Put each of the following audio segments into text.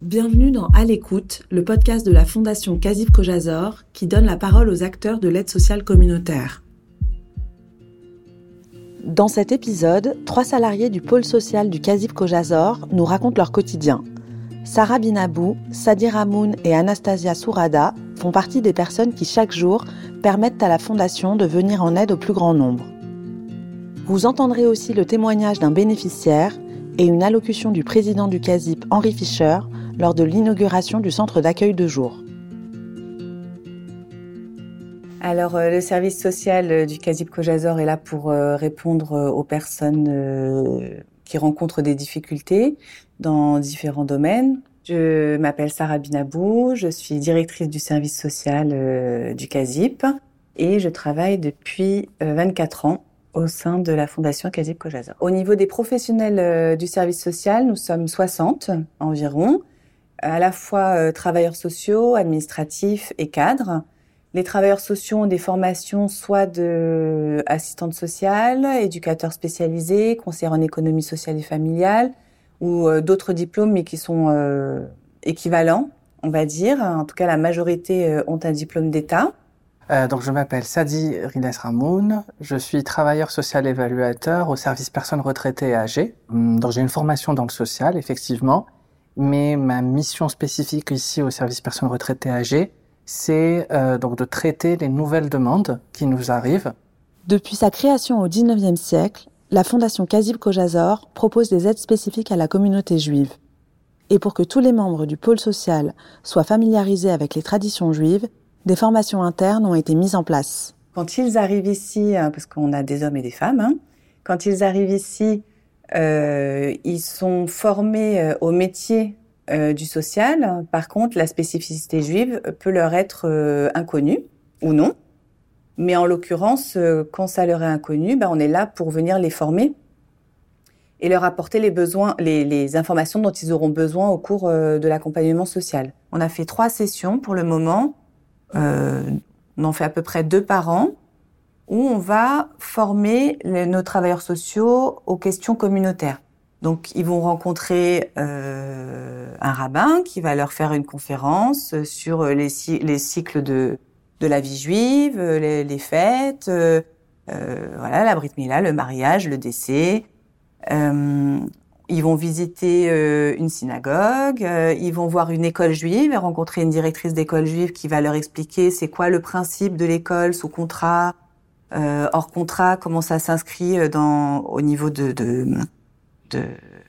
Bienvenue dans À l'écoute, le podcast de la Fondation Kazip Kojazor qui donne la parole aux acteurs de l'aide sociale communautaire. Dans cet épisode, trois salariés du pôle social du Kazip Kojazor nous racontent leur quotidien. Sarah Binabou, Sadi Ramoun et Anastasia Sourada font partie des personnes qui chaque jour permettent à la Fondation de venir en aide au plus grand nombre. Vous entendrez aussi le témoignage d'un bénéficiaire et une allocution du président du CASIP, Henri Fischer, lors de l'inauguration du centre d'accueil de jour. Alors, euh, le service social euh, du CASIP Cojazor est là pour euh, répondre aux personnes qui rencontrent des difficultés dans différents domaines. Je m'appelle Sarah Binabou, je suis directrice du service social du CASIP et je travaille depuis 24 ans au sein de la Fondation Casip Kojazor. Au niveau des professionnels du service social, nous sommes 60 environ à la fois euh, travailleurs sociaux, administratifs et cadres. Les travailleurs sociaux ont des formations soit de assistante sociale, éducateurs spécialisés, conseillers en économie sociale et familiale, ou euh, d'autres diplômes mais qui sont euh, équivalents, on va dire. En tout cas, la majorité ont un diplôme d'État. donc, je m'appelle Sadi Rines Ramoun. Je suis travailleur social évaluateur au service personnes retraitées et âgées. Hum, donc, j'ai une formation dans le social, effectivement mais ma mission spécifique ici au service personnes retraitées âgées, c'est euh, donc de traiter les nouvelles demandes qui nous arrivent. Depuis sa création au XIXe siècle, la Fondation Kazib Kojazor propose des aides spécifiques à la communauté juive. Et pour que tous les membres du pôle social soient familiarisés avec les traditions juives, des formations internes ont été mises en place. Quand ils arrivent ici, hein, parce qu'on a des hommes et des femmes, hein, quand ils arrivent ici, euh, ils sont formés euh, au métier euh, du social. Par contre, la spécificité juive peut leur être euh, inconnue ou non. Mais en l'occurrence, quand ça leur est inconnu, ben, on est là pour venir les former et leur apporter les besoins, les, les informations dont ils auront besoin au cours de l'accompagnement social. On a fait trois sessions pour le moment. on en fait à peu près deux par an où on va former nos travailleurs sociaux aux questions communautaires. Donc, ils vont rencontrer euh, un rabbin qui va leur faire une conférence sur les, les cycles de, la vie juive, les, fêtes, euh voilà, la brit mila, le mariage, le décès. Euh, ils vont visiter euh, une synagogue, euh, ils vont voir une école juive et rencontrer une directrice d'école juive qui va leur expliquer c'est quoi le principe de l'école sous contrat, euh, hors contrat, comment ça s'inscrit euh, dans au niveau de de, de,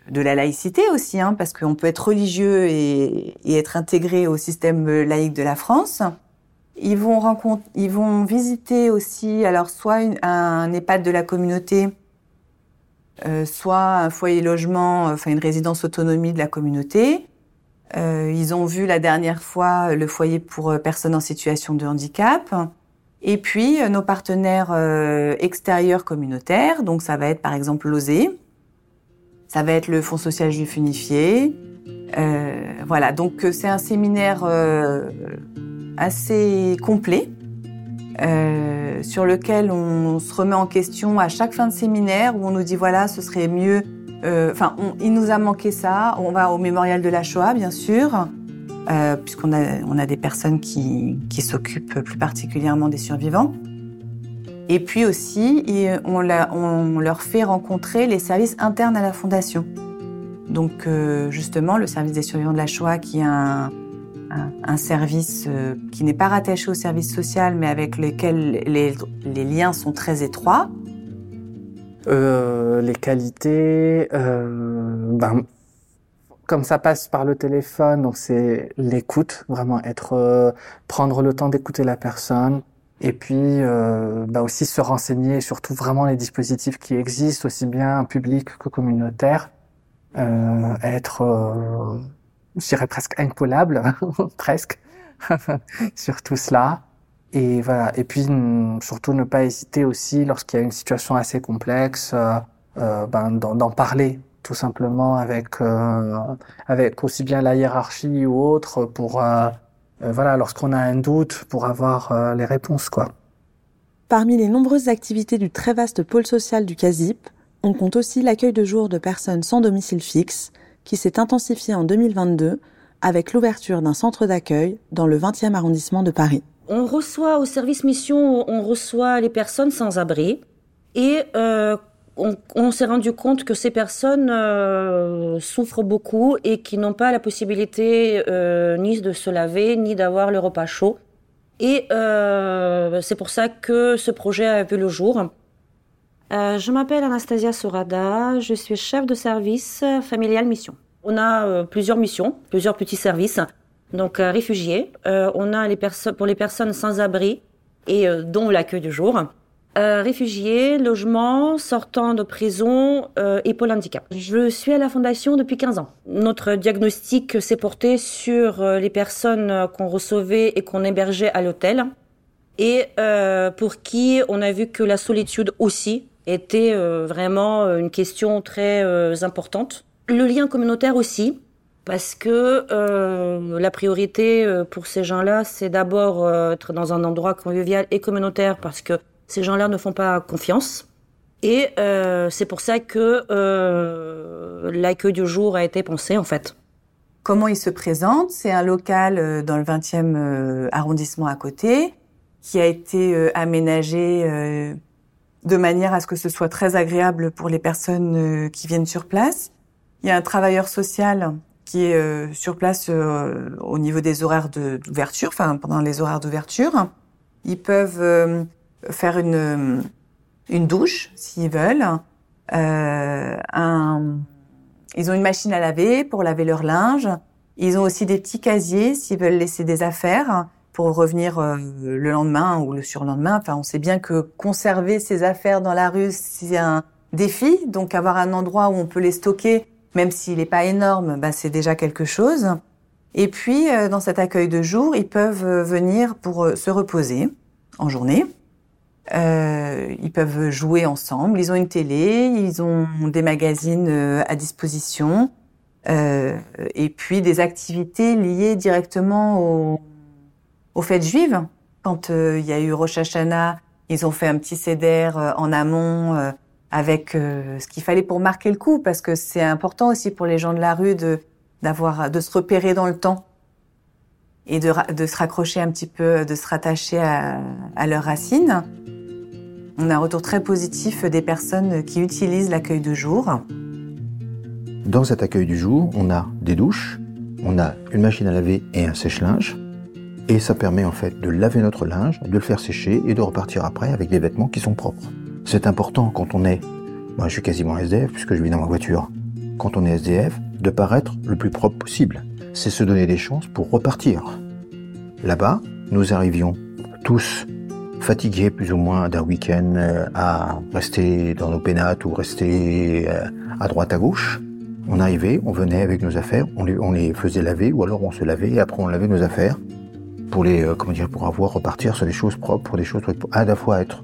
de la laïcité aussi, hein, parce qu'on peut être religieux et, et, être intégré au système laïque de la France. Ils vont ils vont visiter aussi, alors soit une, un EHPAD de la communauté, euh, soit un foyer logement, enfin une résidence autonomie de la communauté. Euh, ils ont vu la dernière fois le foyer pour personnes en situation de handicap. Et puis euh, nos partenaires euh, extérieurs communautaires, donc ça va être par exemple l'OSE, ça va être le Fonds social juif unifié. Euh, voilà, donc c'est un séminaire assez complet sur lequel on se remet en question à chaque fin de séminaire où on nous dit voilà, ce serait mieux. Enfin, il nous a manqué ça. On va au mémorial de la Shoah, bien sûr. Euh, puisqu'on a, on a des personnes qui, qui s'occupent plus particulièrement des survivants. Et puis aussi, on, leur fait rencontrer les services internes à la Fondation. Donc euh, justement, le service des survivants de la Shoah, qui est un, un, service euh, qui n'est pas rattaché au service social, mais avec lequel les, les liens sont très étroits. Les qualités, ben, comme ça passe par le téléphone, donc c'est l'écoute, vraiment être, euh, prendre le temps d'écouter la personne, et puis euh, bah aussi se renseigner, surtout vraiment les dispositifs qui existent, aussi bien publics que communautaires, euh, être, euh, je dirais presque incollable, presque, sur tout cela. Et voilà. Et puis surtout ne pas hésiter aussi lorsqu'il y a une situation assez complexe, euh, euh ben, d'en parler tout simplement avec euh, avec aussi bien la hiérarchie ou autre pour euh, euh, voilà lorsqu'on a un doute pour avoir les réponses quoi. Parmi les nombreuses activités du très vaste pôle social du CASIP, on compte aussi l'accueil de jour de personnes sans domicile fixe, qui s'est intensifié en 2022 avec l'ouverture d'un centre d'accueil dans le 20e arrondissement de Paris. On reçoit au service mission, on reçoit les personnes sans abri et euh, on, s'est rendu compte que ces personnes euh, souffrent beaucoup et qui n'ont pas la possibilité euh, ni de se laver ni d'avoir le repas chaud. Et c'est pour ça que ce projet a vu le jour. je m'appelle Anastasia Sorada, je suis chef de service familial mission. On a plusieurs missions, plusieurs petits services. Donc réfugiés, on a les pour les personnes sans abri et dont l'accueil du jour. Euh, réfugiés, logements, sortant de prison euh, et pôle handicap. Je suis à la fondation depuis 15 ans. Notre diagnostic s'est porté sur euh, les personnes qu'on recevait et qu'on hébergeait à l'hôtel et pour qui on a vu que la solitude aussi était vraiment une question très importante. Le lien communautaire aussi, parce que la priorité pour ces gens-là, c'est d'abord être dans un endroit convivial et communautaire, parce que ces gens-là ne font pas confiance. Et euh, c'est pour ça que euh, l'accueil du jour a été pensé, en fait. Comment il se présente? C'est un local euh, dans le 20e euh, arrondissement à côté, qui a été euh, aménagé de manière à ce que ce soit très agréable pour les personnes qui viennent sur place. Il y a un travailleur social qui est sur place au niveau des horaires d'ouverture, enfin pendant les horaires d'ouverture. Ils peuvent faire une, une douche s'ils veulent. Euh, ils ont une machine à laver pour laver leur linge. Ils ont aussi des petits casiers s'ils veulent laisser des affaires pour revenir euh, le lendemain ou le surlendemain. Enfin, on sait bien que conserver ses affaires dans la rue, c'est un défi. Donc, avoir un endroit où on peut les stocker, même s'il n'est pas énorme, bah, c'est déjà quelque chose. Et puis, euh, dans cet accueil de jour, ils peuvent venir pour se reposer en journée. Euh, ils peuvent jouer ensemble. Ils ont une télé, ils ont des magazines euh, à disposition, euh, et puis des activités liées directement aux, fêtes juives. Quand euh, il y a eu Rosh Hashanah, ils ont fait un petit céder en amont avec ce qu'il fallait pour marquer le coup, parce que c'est important aussi pour les gens de la rue de de se repérer dans le temps et de, se raccrocher un petit peu, de se rattacher à, à leurs racines. On a un retour très positif des personnes qui utilisent l'accueil de jour. Dans cet accueil du jour, on a des douches, on a une machine à laver et un sèche-linge. Et ça permet en fait de laver notre linge, de le faire sécher et de repartir après avec des vêtements qui sont propres. C'est important quand on est, moi je suis quasiment SDF puisque je vis dans ma voiture, quand on est SDF, de paraître le plus propre possible. C'est se donner des chances pour repartir. Là-bas, nous arrivions tous fatigués plus ou moins d'un week-end euh, à rester dans nos pénates ou rester euh, à droite à gauche. On arrivait, on venait avec nos affaires, on les, faisait laver ou alors on se lavait et après on lavait nos affaires pour les euh, comment dire pour avoir repartir sur des choses propres, pour des choses à la fois être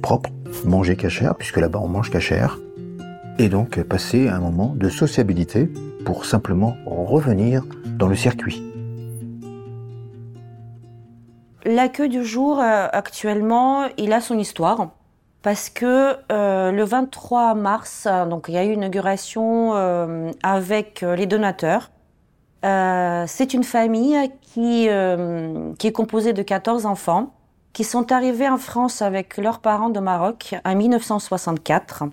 propre, manger cachère puisque là-bas on mange cachère et donc passer un moment de sociabilité pour simplement revenir dans le circuit. L'accueil du jour, euh, actuellement, il a son histoire. Parce que euh, le 23 mars, donc il y a eu une inauguration euh, avec les donateurs. c'est une famille qui, qui est composée de 14 enfants qui sont arrivés en France avec leurs parents de Maroc en 1964.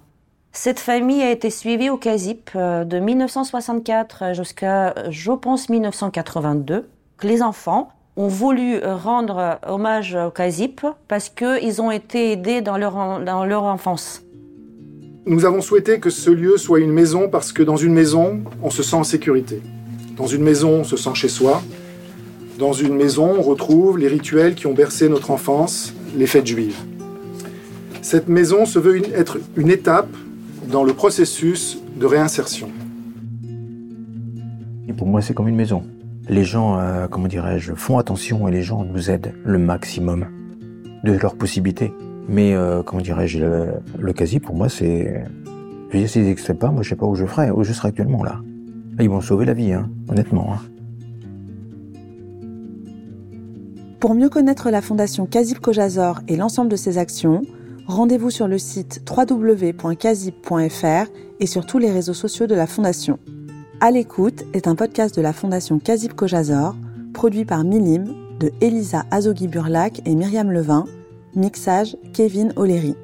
Cette famille a été suivie au CASIP de 1964 jusqu'à, je pense, 1982. Les enfants ont voulu rendre hommage au CASIP parce qu'ils ont été aidés dans leur, dans leur enfance. Nous avons souhaité que ce lieu soit une maison parce que dans une maison, on se sent en sécurité. Dans une maison, on se sent chez soi. Dans une maison, on retrouve les rituels qui ont bercé notre enfance, les fêtes juives. Cette maison se veut être une étape dans le processus de réinsertion. Et pour moi, c'est comme une maison les gens, euh, comment dirais-je, font attention et les gens nous aident le maximum de leurs possibilités. Mais euh, comment dirais-je, le, quasi pour moi c'est, je veux dire s'ils n'existent pas, moi je sais pas où je ferais, où je serais actuellement là. ils vont sauver la vie, hein, honnêtement. Hein. Pour mieux connaître la fondation Kazip Kojazor et l'ensemble de ses actions, rendez-vous sur le site www.kazip.fr et sur tous les réseaux sociaux de la fondation. À l'écoute est un podcast de la Fondation Kazib Kojazor, produit par Milim, de Elisa Azogui-Burlac et Myriam Levin, mixage Kevin O'Leary.